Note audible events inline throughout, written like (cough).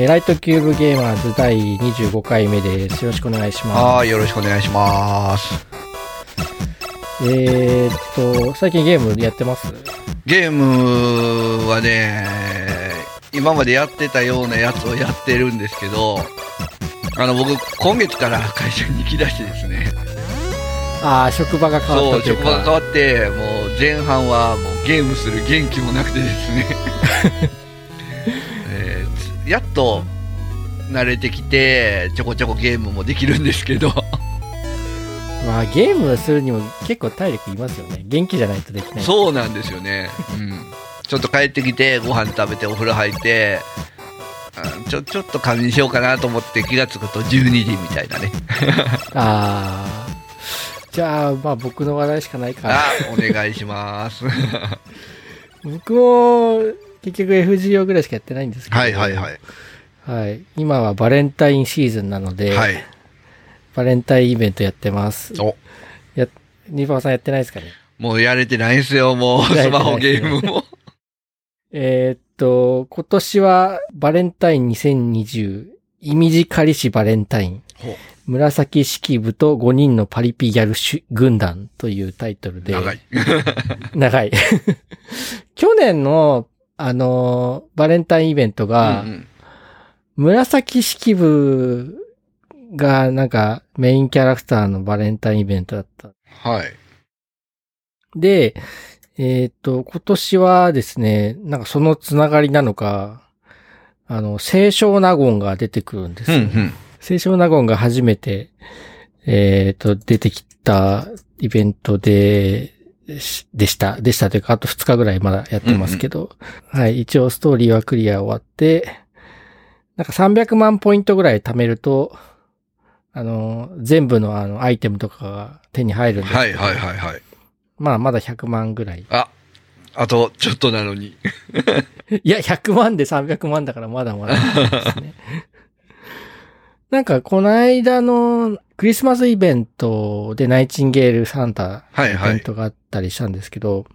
えーライトキューブゲーマーズ第25回目です。よろしくお願いしまはい、よろしくお願いします。す。えーっと、最近ゲームやってます？ゲームはね、今までやってたようなやつをやってるんですけど、あの、僕、今月から会社に行き出してですね、ああ、職場が変わったというか。職場が変わって、もう前半はもうゲームする元気もなくてですね、(laughs) やっと慣れてきて、ちょこちょこゲームもできるんですけど、(laughs) まあ、ゲームするにも結構体力いますよね。元気じゃないとできない。そうなんですよね。うん。ちょっと帰ってきて、ご飯食べて、お風呂入って、あちょ、ちょっと仮眠しようかなと思って気がつくと12時みたいなね。(laughs) ああ。じゃあ、まあ僕の話題しかないか。あ、お願いします。は (laughs) 僕も結局 FGO ぐらいしかやってないんですけど。いはいはい。はい。今はバレンタインシーズンなので、はい。バレンタインイベントやってます。お、や、ニーパーさんやってないですかね？もうやれてないんすよ、もう、スマホゲームも。(laughs) えーっと、今年はバレンタイン2020、イミジカリシバレンタイン、ほう紫式部と5人のパリピギャル軍団というタイトルで、長い。(laughs) 長い。(laughs) 去年の、あの、バレンタインイベントが、うんうん紫式部がなんかメインキャラクターのバレンタインイベントだった。はい。で、えっ、と、今年はですね、なんかそのつながりなのか、あの、清少納言が出てくるんですよ。うんうん。清少納言が初めて、えっ、と、出てきたイベントで、しでした。でしたというか、あと2日ぐらいまだやってますけど、はい、一応ストーリーはクリア終わって、なんか300万ポイントぐらい貯めると、あの、全部のあの、アイテムとかが手に入るんですはいはいはいはい。まあ、まだ100万ぐらい。あ、あと、ちょっとなのに。(laughs) いや、100万で300万だからまだまだですね。(laughs) なんか、この間のクリスマスイベントでナイチンゲールサンタはいはいイベントがあったりしたんですけど、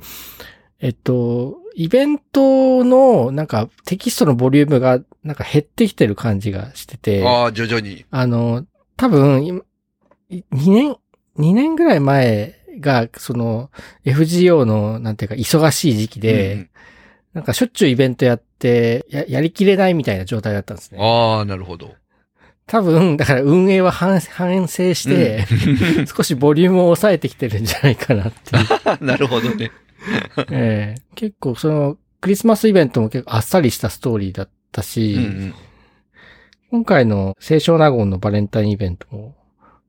えっと、イベントのなんかテキストのボリュームがなんか減ってきてる感じがしてて、ああ、徐々に。あの、多分、今い2年、2年ぐらい前が、その、FGO の、なんていうか、忙しい時期で、うんうんなんかしょっちゅうイベントやって、や、やりきれないみたいな状態だったんですね。ああ、なるほど。多分、だから運営は反反省して、(laughs) 少しボリュームを抑えてきてるんじゃないかなっていう。(laughs) なるほどね。ええ結構その、クリスマスイベントも結構あっさりしたストーリーだったし、うんうん。今回の清少納言のバレンタインイベントも、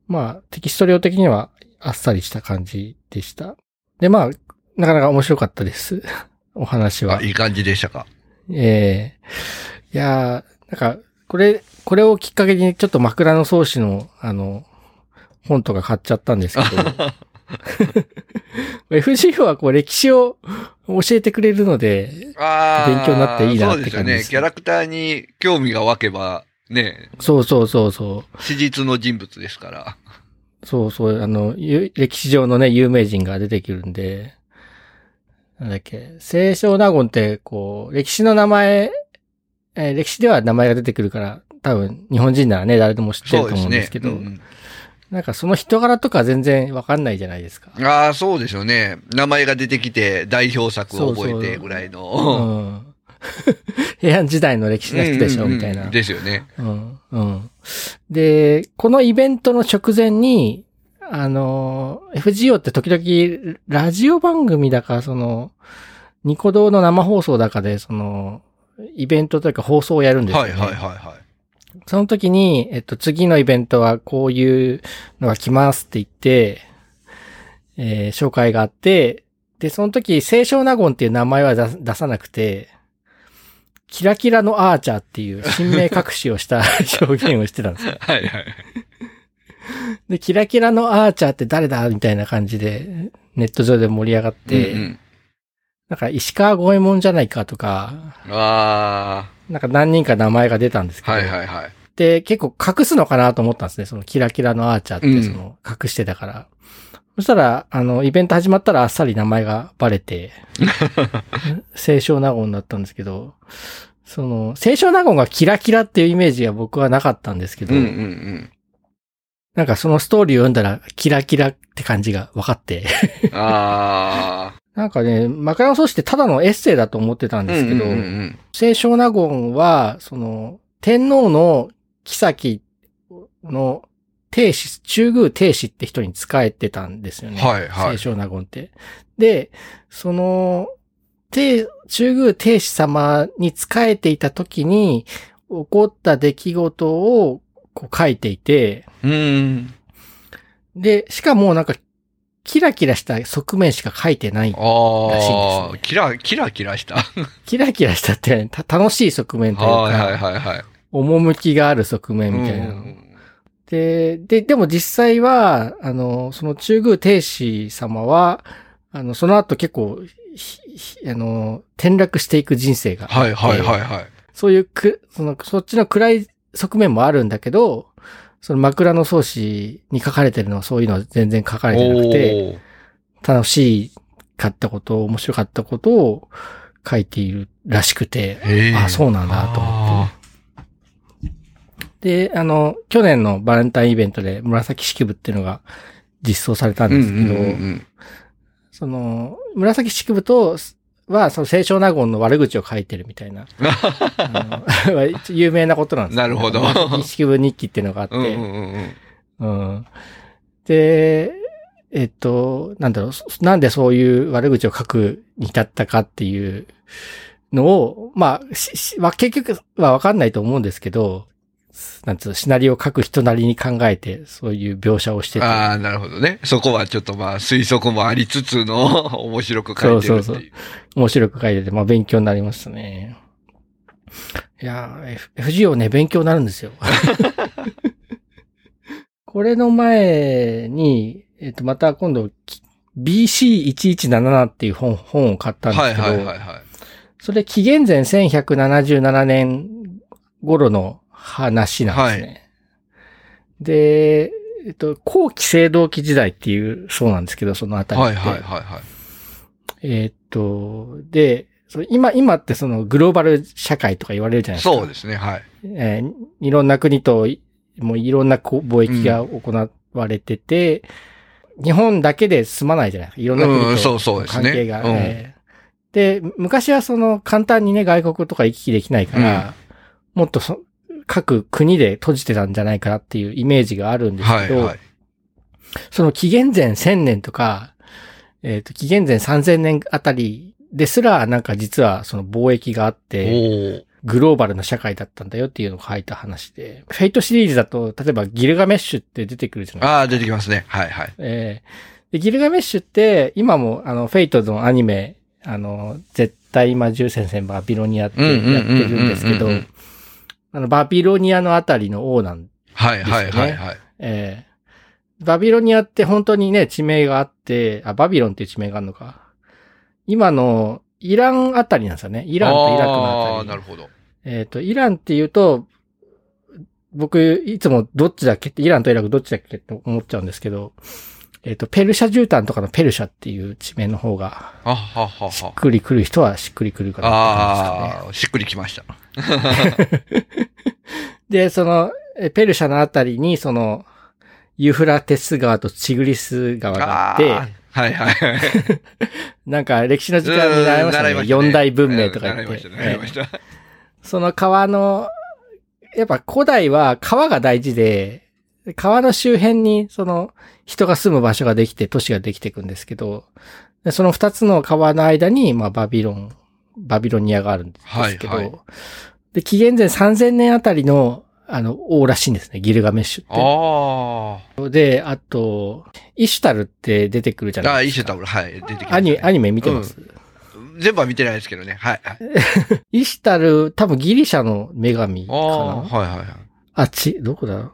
まあ、テキスト量的にはあっさりした感じでした。で、まあ、なかなか面白かったです。(laughs) お話はあ、。いい感じでしたか。ええいやーなんか、これ、これをきっかけにちょっと枕草子の、あの、本とか買っちゃったんですけど、(laughs) (laughs) FGO はこう歴史を教えてくれるので。勉強になっていいなってそうですよね。感じですキャラクターに興味が湧けば、ね、(laughs) そうそうそうそう。史実の人物ですから。そうそう、あの、ゆ歴史上のね、有名人が出てくるんで、なんだっけ、清少納言って、こう、歴史の名前、えー歴史では名前が出てくるから、多分、日本人ならね、誰でも知ってると思うんですけど、うんなんかその人柄とか全然わかんないじゃないですか。うんああ、そうですよね。名前が出てきて代表作を覚えてぐらいうの。ん。(laughs) 平安時代の歴史の人でしょ、うんうんみたいな。ですよね。うん。うん。で、このイベントの直前に、あの、FGO って時々、ラジオ番組だか、その、ニコ動の生放送だかで、その、イベントというか放送をやるんですよ、ね。はいはいはいはい。その時に、えっと、次のイベントはこういうのが来ますって言って、えー紹介があって、で、その時、清少納言っていう名前は出出さなくて、キラキラのアーチャーっていう新名隠しをした (laughs) 表現をしてたんですよ。はいはい。で、キラキラのアーチャーって誰だみたいな感じで、ネット上で盛り上がって、うんうんなんか石川五右衛門じゃないかとか、あなんか何人か名前が出たんですけあ、ど、はいはいはい。で、結構隠すのかなと思ったんですね。そのキラキラのアーチャーっうんてその隠してたから。そしたら、あの、イベント始まったらあっさり名前がバレて、(laughs) 清少納言だったんですけど、その、清少納言がキラキラっていうイメージが僕はなかったんですけど、うんうんうん。なんかそのストーリーを読んだらキラキラって感じが分かって、あなんかね、枕草子ってただのエッセイだと思ってたんあ。ですけど、うんうんうん清少納言は、その、天皇の妃の帝子、中宮帝子って人に仕えてたんですよね。はいはい清少納言って。で、その、帝、中宮帝子様に仕えていた時に起こった出来事をこう書いていて、うん。うん。で、しかもなんか、キラキラした側面しか書いてない。らしいんあですあ、ねキラ、キラキラした。(laughs) キラキラしたって、た楽しい側面というか、はいはいはいはい。趣がある側面みたいなの。うんで、で、でも実際は、あの、その中宮帝子様は、あの、その後結構、あの、転落していく人生が。はいはいはいはい。そういうく、その、そっちの暗い側面もあるんだけど、その枕草子に書かれてるのはそういうのは全然書かれてなくて、楽しかったこと、面白かったことを書いているらしくて、あ、そうなんだと思って。で、あの、去年のバレンタインイベントで紫式部っていうのが実装されたんですけど、その、紫式部とは、その清少納言の悪口を書いてるみたいな、(laughs) 有名なことなんですよなるほど紫式部日記っていうのがあって、で、えっと、なんだろう、そなんでそういう悪口を書くに至ったかっていうのを、まあ、結局はわかんないと思うんですけど、なんつうの、シナリオを書く人なりに考えて、そういう描写をしてて。ああ、なるほどね。そこはちょっとまあ推測もありつつの (laughs) 面白く書いてるっていう。そうそう面白く書いてて、まあ勉強になりましたね。いやー、F- FGO ね、勉強になるんですよ。(laughs) これの前に、えっ、と、また今度、き BC1177 っていう本、本を買ったんですけど、はいはいはいはい。それ紀元前1177年頃の話なんですね。で、えっと、後期青銅器時代っていうそうなんですけど、そのあたりって。はいはいはいはい。えーっと、で、今、今ってそのグローバル社会とか言われるじゃないですか。そうですね、はい。えーいろんな国と、いもういろんな貿易が行われてて、日本だけで済まないじゃないですか。いろんな国とそうですね関係が。で、昔はその簡単にね、外国とか行き来できないから、もっとそ各国で閉じてたんじゃないかなっていうイメージがあるんですけど、はいはい。その紀元前1000年とか、えっ、と、紀元前3000年あたりですら、なんか実はその貿易があって、グローバルな社会だったんだよっていうのを書いた話で、フェイトシリーズだと、例えばギルガメッシュって出てくるじゃないですか。ああ、出てきますね。はいはい。えーでギルガメッシュって、今もあの、フェイトのアニメ、あの、絶対魔獣戦線バビロニアってやってるんですけどあの、バビロニアのあたりの王なんはいはいはいはい。ええバビロニアって本当にね、地名があって、あ、バビロンっていう地名があるのか。今のイランあたりなんですよね。イランとイラクのああ、あたり。なるほど。えっ、と、イランっていうと、僕、いつもどっちだっけって、イランとイラクどっちだっけって思っちゃうんですけど、えっ、と、ペルシャ絨毯とかのペルシャっていう地名の方が、あははは。しっくりくる人はしっくりくるかなね。ああ、しっくりきました。(laughs) で、その、えペルシャのあたりに、その、ユーフラテス川とチグリス川があって、はいはいはい。(laughs) なんか歴史の時間に習いましたね。うん四大文明とか言って習いました。習いました。その川の、やっぱ古代は川が大事で、川の周辺にその人が住む場所ができて都市ができていくんですけど、でその二つの川の間に、まあバビロン、バビロニアがあるんですけど、はいはいで、紀元前3000年あたりの、あの、王らしいんですね、ギルガメッシュって。あで、あと、イシュタルって出てくるじゃあ。ああ、ないですか。イシュタブル、はい、出てきましたアニメ、アニメ見てます、全部は見てないですけどね。はい。(laughs) イシュタル、多分ギリシャの女神かああ、なはいはいはい。あっち、どこだ？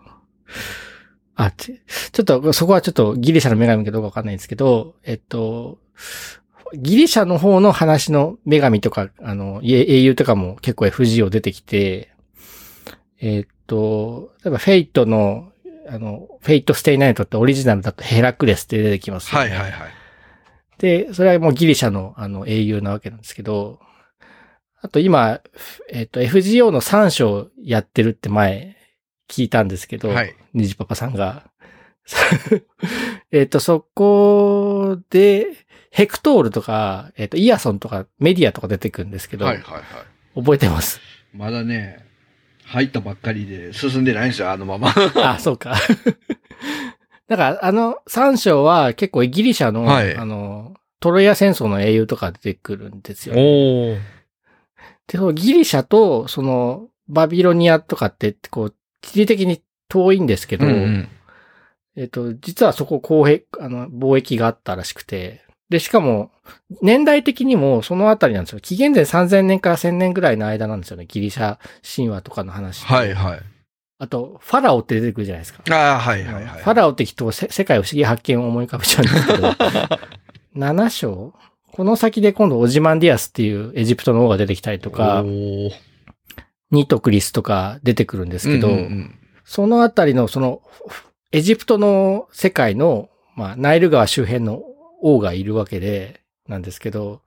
あっち。ちょっと、そこはちょっとギリシャの女神かどうかわかんないんですけど、えっと、ギリシャの方の話の女神とか、あの、英雄とかも結構 FGO 出てきて、えっと、例えばフェイトの、あの、フェイト・ステイ・ナイトってオリジナルだとヘラクレスって出てきますよね。はいはいはい。で、それはもうギリシャのあの英雄なわけなんですけど、あと今、えっ、と、FGO の3章やってるって前聞いたんですけど、はい。ニジパパさんが。(laughs) えっと、そこで、ヘクトールとか、えっ、と、イヤソンとかメディアとか出てくるんですけど、はいはいはい。覚えてます？まだね、入ったばっかりで進んでないんですよ、あのまま。(laughs) あ、そうか。(laughs) だから、あの3章は結構ギリシャの、はいあの、トロイア戦争の英雄とか出てくるんですよ、ね。で、そのギリシャと、その、バビロニアとかって、こう、地理的に遠いんですけど、うんうんえっと、実はそこ公平、あの、貿易があったらしくて、で、しかも、年代的にもそのあたりなんですよ。紀元前3000年から1000年ぐらいの間なんですよね。ギリシャ神話とかの話。はいはい。あと、ファラオって出てくるじゃないですか。ああ、はいはいはい。ファラオって人世界不思議発見を思い浮かべちゃうんですけど、(laughs) 7章？この先で今度オジマンディアスっていうエジプトの王が出てきたりとかニトクリスとか出てくるんですけど、うんうんうんそのあたりのその、エジプトの世界の、まあ、ナイル川周辺の王がいるわけで、なんですけど、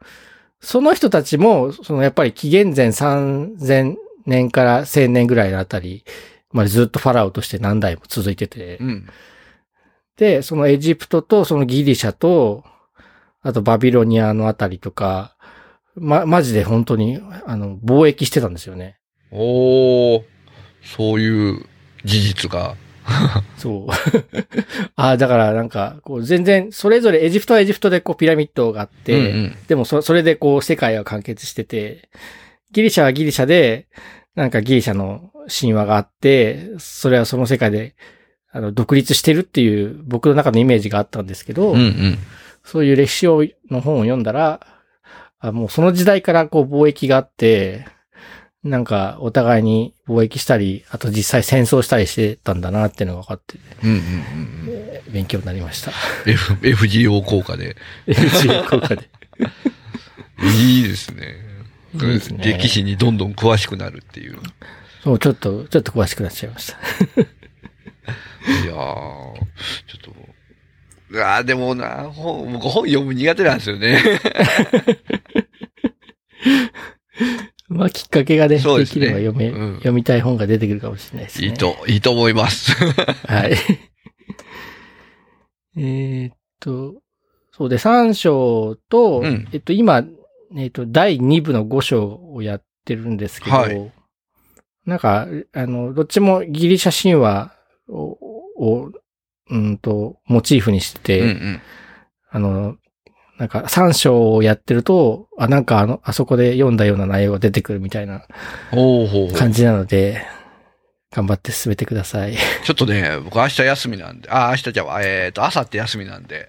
その人たちも、そのやっぱり紀元前3000年から1000年ぐらいのあたりまでずっとファラオとして何代も続いてて、うん。で、そのエジプトとそのギリシャと、あとバビロニアのあたりとか、ま、マジで本当に、あの、貿易してたんですよね。おーそういう事実が。(laughs) そう。(laughs) ああ、だからなんか、こう全然、それぞれエジプトはエジプトでこうピラミッドがあって、うんうんでもそそれでこう世界は完結してて、ギリシャはギリシャで、なんかギリシャの神話があって、それはその世界で、あの、独立してるっていう僕の中のイメージがあったんですけど、うんうん。そういう歴史をの本を読んだら、あもうその時代からこう貿易があって、なんかお互いに貿易したり、あと実際戦争したりしてたんだなっていうのが分かって、うんうんうん勉強になりました。うん。F、FGO 効果で。FG 効果で。いいですね。いいですね歴史にどんどん詳しくなるっていう。そう、ちょっと、ちょっと詳しくなっちゃいました。いやー、ちょっと、うわーでもな、本、僕本読む苦手なんですよね。(laughs) まあ、きっかけがね、でそうですねきれば読め、うん読みたい本が出てくるかもしれないですね。いいと、いいと思います。はい。(laughs) えーっと、そうで、3章と、うんえっと、今、えっと、第2部の5章をやってるんですけど、はいなんか、あの、どっちもギリシャ神話を、をうんと、モチーフにしてて、うんうん。あの、なんか3章をやってると、あ、なんかあの、あそこで読んだような内容が出てくるみたいな。感じなので、頑張って進めてください。ちょっとね、僕明日休みなんで、あ、明日じゃあ、えっ、と、明後日休みなんで、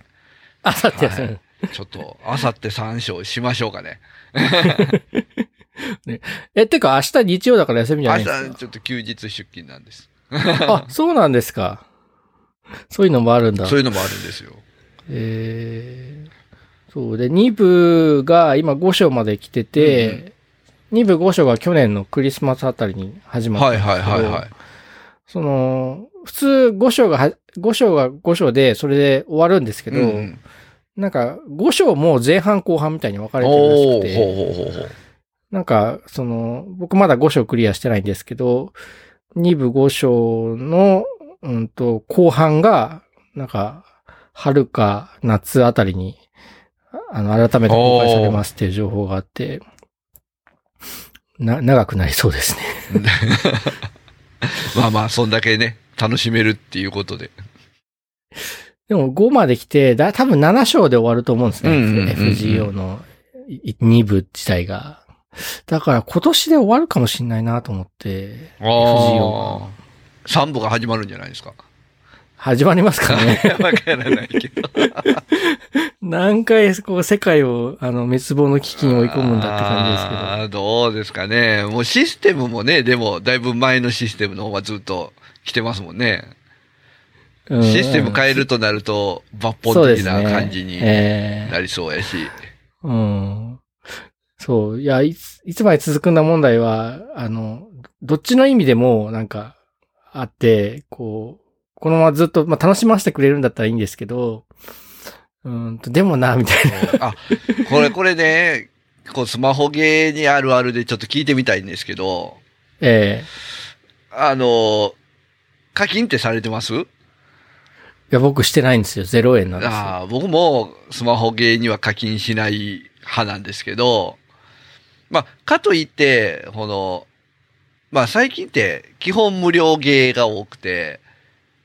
あさって休むはいちょっと、明後日参照しましょうかね。(laughs) え、てか明日日曜だから休みじゃ明ないです日ちょっと休日出勤なんです。かあ、そうなんですか。そういうのもあるんだ。そういうのもあるんですよ。えー、そうで、2部が今5章まで来てて、2部5章が去年のクリスマスあたりに始まったんはい。はいはいはい。その、普通5章がは、5章が5章で、それで終わるんですけど、うんなんか5章も前半後半みたいに分かれてるらしくて、おーほうほうほうほう。なんか、その、僕まだ5章クリアしてないんですけど、2部5章の、うんと、後半が、なんか、春か夏あたりに、あの、改めて公開されますっていう情報があって、な、長くなりそうですね。(laughs) まあまあ、そんだけね、楽しめるっていうことで。でも5まで来て、だ、多分7章で終わると思うんですね。うんうんうんうん FGO の2部自体が。だから今年で終わるかもしれないなと思って、FGO ああ。3部が始まるんじゃないですか。始まりますかね。(laughs) わからないけど。(laughs) 何回こう世界をあの滅亡の危機に追い込むんだって感じですけど。どうですかね。もうシステムもね、でも、だいぶ前のシステムの方がずっと来てますもんね。うんシステム変えるとなると、抜本的な感じにえなりそうやし。えうん。そう。いや、いつ、いつまで続くんだ問題は、あの、どっちの意味でも、なんか、あって、こう、このままずっと、まあ、楽しませてくれるんだったらいいんですけど、うんと、でもな、みたいな。あ、これ、これね、こうスマホゲーにあるあるでちょっと聞いてみたいんですけど、ええあの、課金ってされてます？いや、僕してないんですよ。0円なんですよ。ああ、僕もスマホゲーには課金しない派なんですけど、まあ、かといって、この、まあ最近って基本無料ゲーが多くて、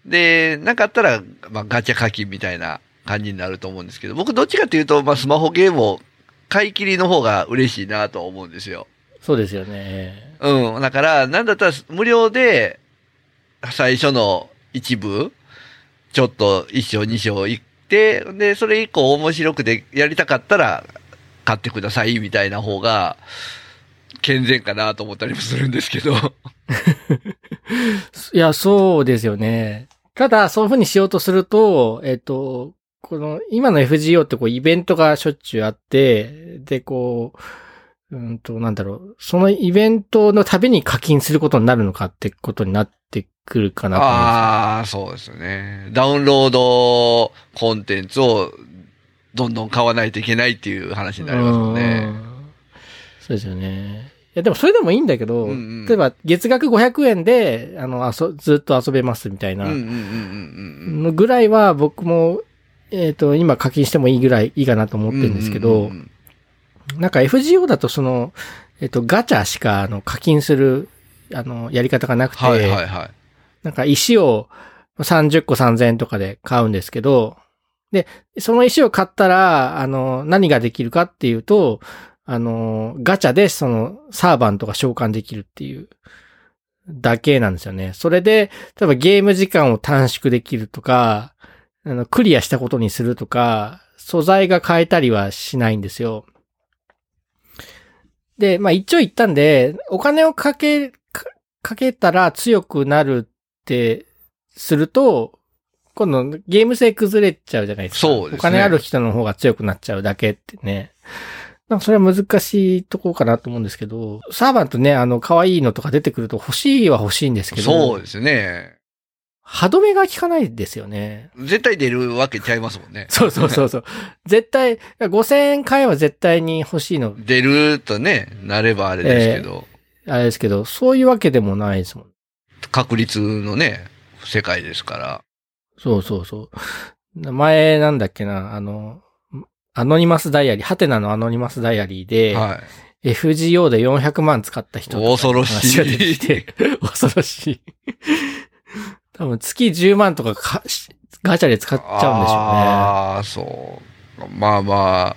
で、なかったら、まあガチャ課金みたいな感じになると思うんですけど、僕どっちかというと、まあスマホゲームを買い切りの方が嬉しいなと思うんですよ。そうですよね。うん。だから、なんだったら無料で、最初の一部、ちょっと一章二章行って、で、それ以降面白くてやりたかったら、買ってくださいみたいな方が、健全かなと思ったりもするんですけど。(laughs) (laughs) いや、そうですよね。ただ、そういう風にしようとすると、えっと、この、今の FGO ってこう、イベントがしょっちゅうあって、で、こう、うんと、なんだろう、そのイベントのたびに課金することになるのかってことになってくるかなと思うんですよああ、そうですね。ダウンロードコンテンツをどんどん買わないといけないっていう話になりますもんね。うんそうですよね。いや、でもそれでもいいんだけど、うんうん例えば月額500円で、あの、あそ、ずっと遊べますみたいなぐらいは僕も、えっ、と、今課金してもいいぐらいいいかなと思っうん。てるんですけど、なんか FGO だとその、えっ、と、ガチャしか、あの、課金する、あの、やり方がなくて、はいはいはい。なんか石を30個3000円とかで買うんですけど、で、その石を買ったら、あの、何ができるかっていうと、あの、ガチャでそのサーバンとか召喚できるっていうだけなんですよね。それで、例えばゲーム時間を短縮できるとか、あの、クリアしたことにするとか、素材が変えたりはしないんですよ。で、まあ一応言ったんで、お金をかけ、かかけたら強くなるってすると、今度ゲーム性崩れちゃうじゃないですか。そうですねお金ある人の方が強くなっちゃうだけってね。なんかそれは難しいところかなと思うんですけど、サーバンとね、あの、可愛いのとか出てくると欲しいは欲しいんですけど、そうですね。歯止めが効かないですよね。絶対出るわけちゃいますもんね。そうそうそうそう。(laughs) 絶対、5000円買えば絶対に欲しいの、出るとね、なればあれですけど、あれですけど、そういうわけでもないですもん。確率のね、世界ですから。そうそうそう。前なんだっけな、あの、アノニマスダイアリー、ハテナのアノニマスダイアリーで、はい。FGO で400万使った人恐ろしい (laughs) 恐ろしい。多分月10万とかかしガチャで使っちゃうんでしょああ、そう。まあまあ、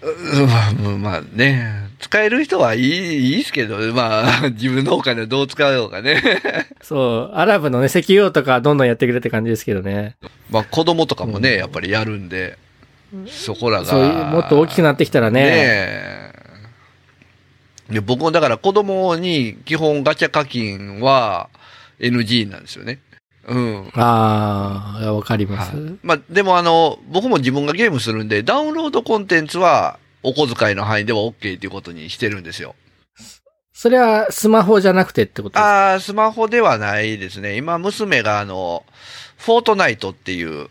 うまあまあね、使える人はいい、いいですけど、まあ、(laughs) 自分のお金をどう使うのかね。うね。そう、アラブのね、石油王とかどんどんやってくれって感じですけどね。まあ子供とかもね、うんやっぱりやるんで、そこらが。そういう、もっと大きくなってきたらね。ねえ。で僕もだから子供に基本ガチャ課金は NG なんですよね。うん。ああ、わかります。はいまあでもあの、僕も自分がゲームするんで、ダウンロードコンテンツはお小遣いの範囲では OK っていうことにしてるんですよ。それはスマホじゃなくてってことですか？ああ、スマホではないですね。今娘があの、フォートナイトっていう、う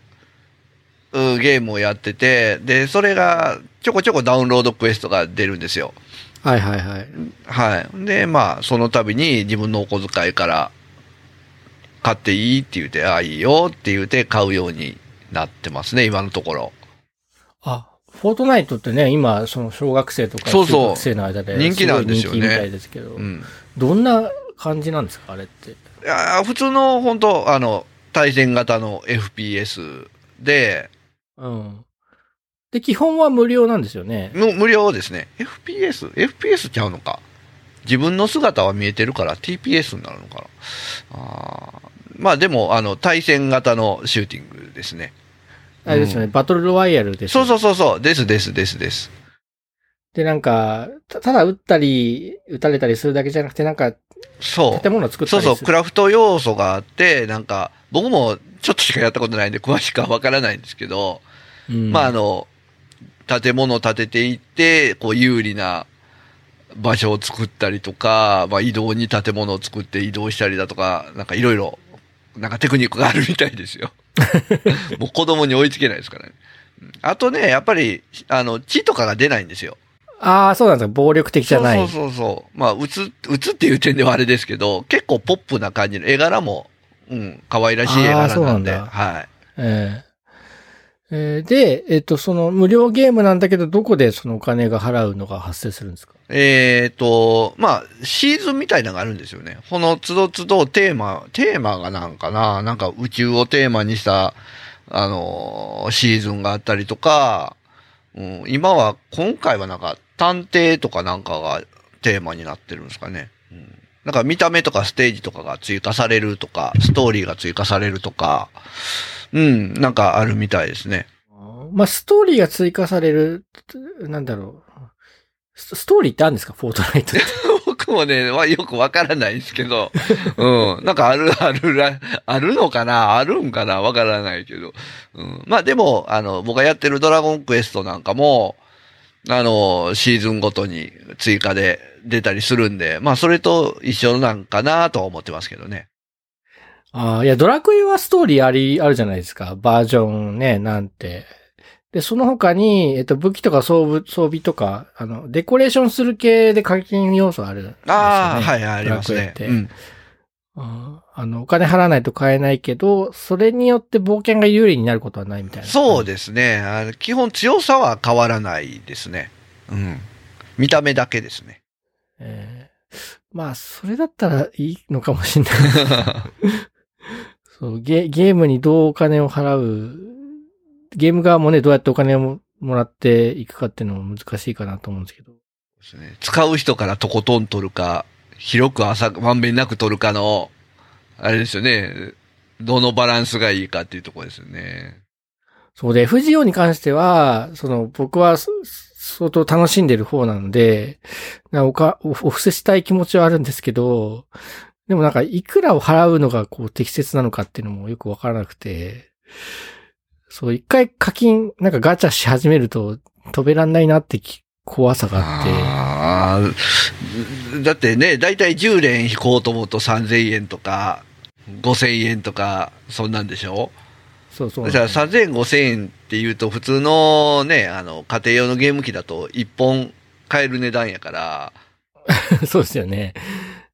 ゲームをやってて、で、それがちょこちょこダウンロードクエストが出るんですよ。はいはいはい。はい。で、まあ、その度に自分のお小遣いから、買っていいって言って、ああ、いいよって言って買うようになってますね、今のところ。あ、フォートナイトってね、今、その小学生とか中学生の間で人気なんですよねみたいですけど、うん。どんな感じなんですか、あれって？いや普通の、本当あの、対戦型の FPS で、うん。で、基本は無料なんですよね。無無料ですね。FPS? FPS ちゃうのか。自分の姿は見えてるから TPS になるのかな。あーまあでも、あの、対戦型のシューティングですね。あれですよね、うんバトルロワイヤルですそうう。そうそうそう。ですですですです。で、なんか、たただ撃ったり、撃たれたりするだけじゃなくて、なんか、そう。建物を作ったそうそう、りする。クラフト要素があって、なんか、僕もちょっとしかやったことないんで、詳しくはわからないんですけど、うんまあ、あの、建物を建てていって、こう、有利な場所を作ったりとか、まあ、移動に建物を作って移動したりだとか、なんかいろいろ、なんかテクニックがあるみたいですよ。(laughs) もう子供に追いつけないですからね。うんあとね、やっぱり、あの、血とかが出ないんですよ。ああ、そうなんですか。暴力的じゃない。そうそうそう。まあ、うつ、うつっていう点ではあれですけど、結構ポップな感じの絵柄も、うん、可愛らしい絵柄なんで、あーそうなんだはい。えええーで、えっ、と、その無料ゲームなんだけど、どこでそのお金が払うのが発生するんですか？えっ、と、まあ、シーズンみたいなのがあるんですよね。この都度都度テーマ、テーマがなんかな、なんか宇宙をテーマにした、あのーシーズンがあったりとか、うん、今は、今回はなんか探偵とかなんかがテーマになってるんですかね。うん、なんか見た目とかステージとかが追加されるとか、ストーリーが追加されるとか、うん、なんかあるみたいですね。まあ、ストーリーが追加される、なんだろう。スストーリーってあるんですか？フォートナイトって。(laughs) 僕もね、わよくわからないですけど、うん。なんかある、(laughs) あるら、あるのかな？あるんかな？わからないけど。うん。まあでも、あの、僕がやってるドラゴンクエストなんかも、あの、シーズンごとに追加で出たりするんで、まあそれと一緒なんかなとは思ってますけどね。ああ、いや、ドラクエはストーリーあり、あるじゃないですか。バージョンね、なんて。で、その他に、えっと、武器とか装備、装備とか、あの、デコレーションする系で課金要素あるね。ああ、はい、ありますね。ドラクエってうん。あの、お金払わないと買えないけど、それによって冒険が有利になることはないみたいな。そうですね。あの基本強さは変わらないですね。うん。見た目だけですね。えーまあ、それだったらいいのかもしれない。(laughs) そうゲ。ゲームにどうお金を払う、ゲーム側もね、どうやってお金をもらっていくかっていうのも難しいかなと思うんですけど。ですね使う人からとことん取るか、広く浅くまんべんなく取るかの、あれですよね。どのバランスがいいかっていうところですよね。そうで、FGO に関しては、その、僕は相当楽しんでる方なので、なおか、おお布施したい気持ちはあるんですけど、でもなんか、いくらを払うのがこう適切なのかっていうのもよくわからなくて、そう、一回課金、なんかガチャし始めると飛べらんないなってき怖さがあって、だってね、だいたい10連引こうと思うと3000円とか、5000円とか、そんなんでしょ？そうそう。じゃあ3000、5000円って言うと普通のね、あの、家庭用のゲーム機だと1本買える値段やから、(laughs) そうですよね。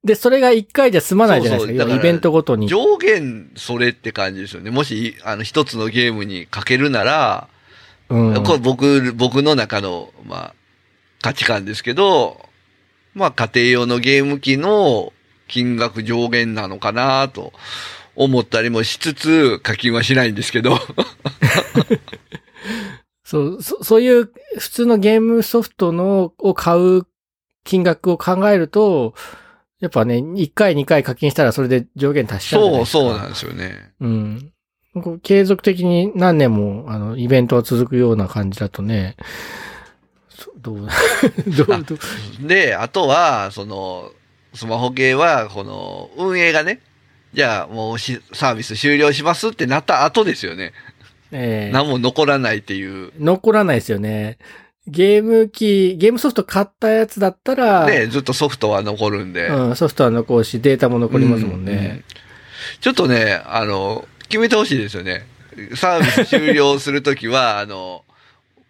で、それが一回じゃ済まないじゃないですか。そうそうだからベントごとに。上限それって感じですよね。もし、あの、一つのゲームにかけるなら、うん。これ僕、僕の中の、まあ、価値観ですけど、まあ、家庭用のゲーム機の金額上限なのかなと思ったりもしつつ、課金はしないんですけど。(laughs) そう、そそういう普通のゲームソフトのを買う金額を考えると、やっぱね、1回2回課金したらそれで上限達しちゃう。そう、そうなんですよね。うん。継続的に何年も、あの、イベントが続くような感じだとね、そ (laughs) どう、どう、で、あとは、その、スマホ系は、この、運営がね、じゃあもうしサービス終了しますってなった後ですよね。えー何も残らないっていう。残らないですよね。ゲーム機、ゲームソフト買ったやつだったら、ね、ずっとソフトは残るんで。うん、ソフトは残るし、データも残りますもんね。ちょっとね、あの、決めてほしいですよね。サービス終了するときは、あの、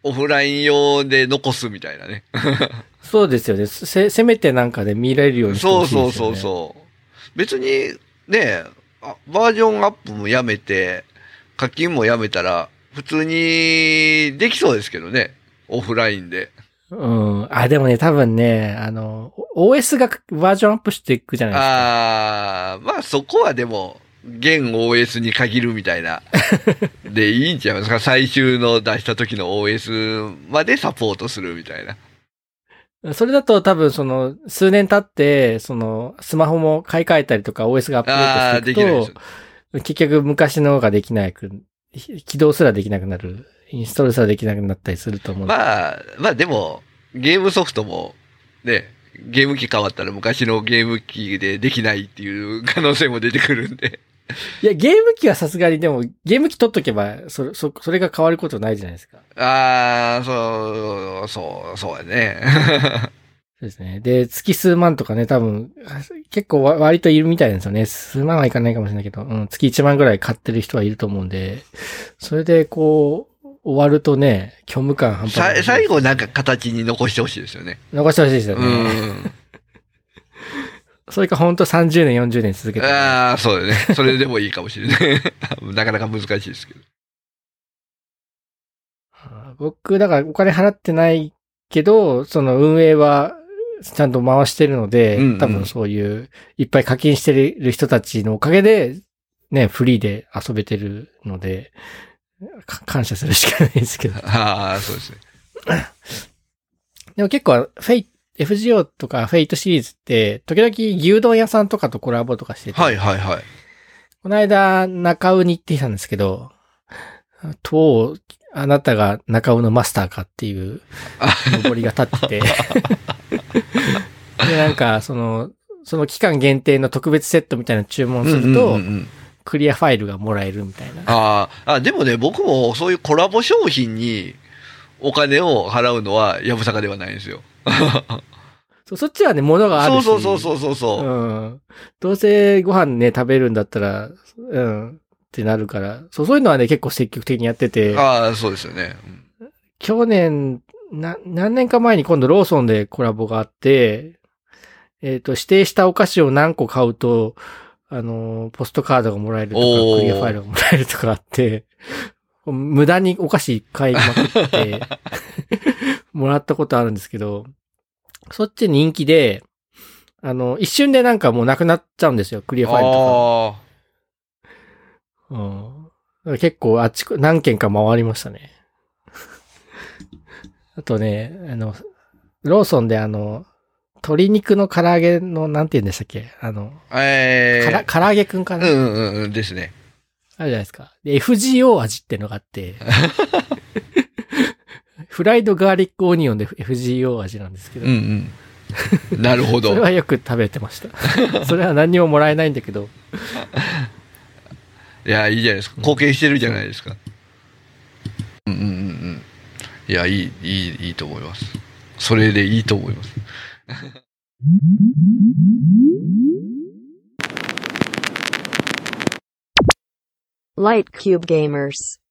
オフライン用で残すみたいなね。(laughs) そうですよね。せ、せめてなんかで見られるようにしてそうほしいですよ、そうね。そうそう。別に、ね、あバージョンアップもやめて、課金もやめたら、普通にできそうですけどね。オフラインで。うん。あ、でもね、多分ね、あの、OS がバージョンアップしていくじゃないですか。ああ、まあそこはでも、現 OS に限るみたいな。(laughs) でいいんちゃいますか最終の出した時の OS までサポートするみたいな。それだと多分その、数年経って、その、スマホも買い替えたりとか OS がアップデー、ートしていくと、結局昔のができなく、起動すらできなくなる、インストールすらできなくなったりすると思う。まあ、まあでも、ゲームソフトも、ね、ゲーム機変わったら昔のゲーム機でできないっていう可能性も出てくるんで。いや、ゲーム機はさすがにでも、ゲーム機取っとけば、それ、そ、それが変わることないじゃないですか。ああ、そう、そう、そうやね。(laughs) そうですね。で、月数万とかね、多分、結構わ割といるみたいなんですよね。数万はいかないかもしれないけど、うん、月1万ぐらい買ってる人はいると思うんで、それでこう、終わるとね、虚無感半端ない。さ最後なんか形に残してほしいですよね。残してほしいですようね。ん。それか本当30年、40年続けて。ああ、そうだね。それでもいいかもしれない。(laughs) なかなか難しいですけど。僕、だからお金払ってないけど、その運営はちゃんと回してるので、うんうん多分そういう、いっぱい課金してる人たちのおかげで、ね、フリーで遊べてるので、か感謝するしかないですけど。ああ、そうですね。でも結構、フェイ、FGO とかフェイトシリーズって、時々牛丼屋さんとかとコラボとかしてて、はいはいはい。この間、なか卯に行ってきたんですけど、とう、あなたが中尾のマスターかっていう、(laughs) 登りが立ってて。で、なんか、その、その期間限定の特別セットみたいなの注文すると、うんうんうんうんクリアファイルがもらえるみたいな。あーあ、でもね、僕もそういうコラボ商品にお金を払うのはやぶさかではないんですよ。(laughs) そうそっちはね、物があるし。そうそうそうそうそう。うん。どうせご飯ね、食べるんだったら、うん。ってなるから。そう、そういうのはね、結構積極的にやってて。ああ、そうですよね。うん去年、な、何年か前に今度ローソンでコラボがあって、えっ、と、指定したお菓子を何個買うと、あのー、ポストカードがもらえるとか、クリアファイルがもらえるとかあって、無駄にお菓子買いまくって、(laughs) もらったことあるんですけど、そっち人気で、あの、一瞬でなんかもうなくなっちゃうんですよ、クリアファイルとあか。うん。結構あっちこ、何件か回りましたね。(laughs) あとね、あの、ローソンであの、鶏肉の唐揚げの、なんて言うんでしたっけ？あの、あ。えから、唐揚げくんかー、な、うんうんうんですね。あるじゃないですか。で、FGO 味ってのがあって、(laughs) フライドガーリックオニオンで FGO 味なんですけど、うんうん。なるほど (laughs) それ。はよく食べてました。(laughs) それは何にももらえないんだけど、(laughs) いや、いいじゃないですか。貢献してるじゃないですか。うんうんうんうん。いや、いい、いい、いいと思います。それでいいと思います。Light Cube Gamers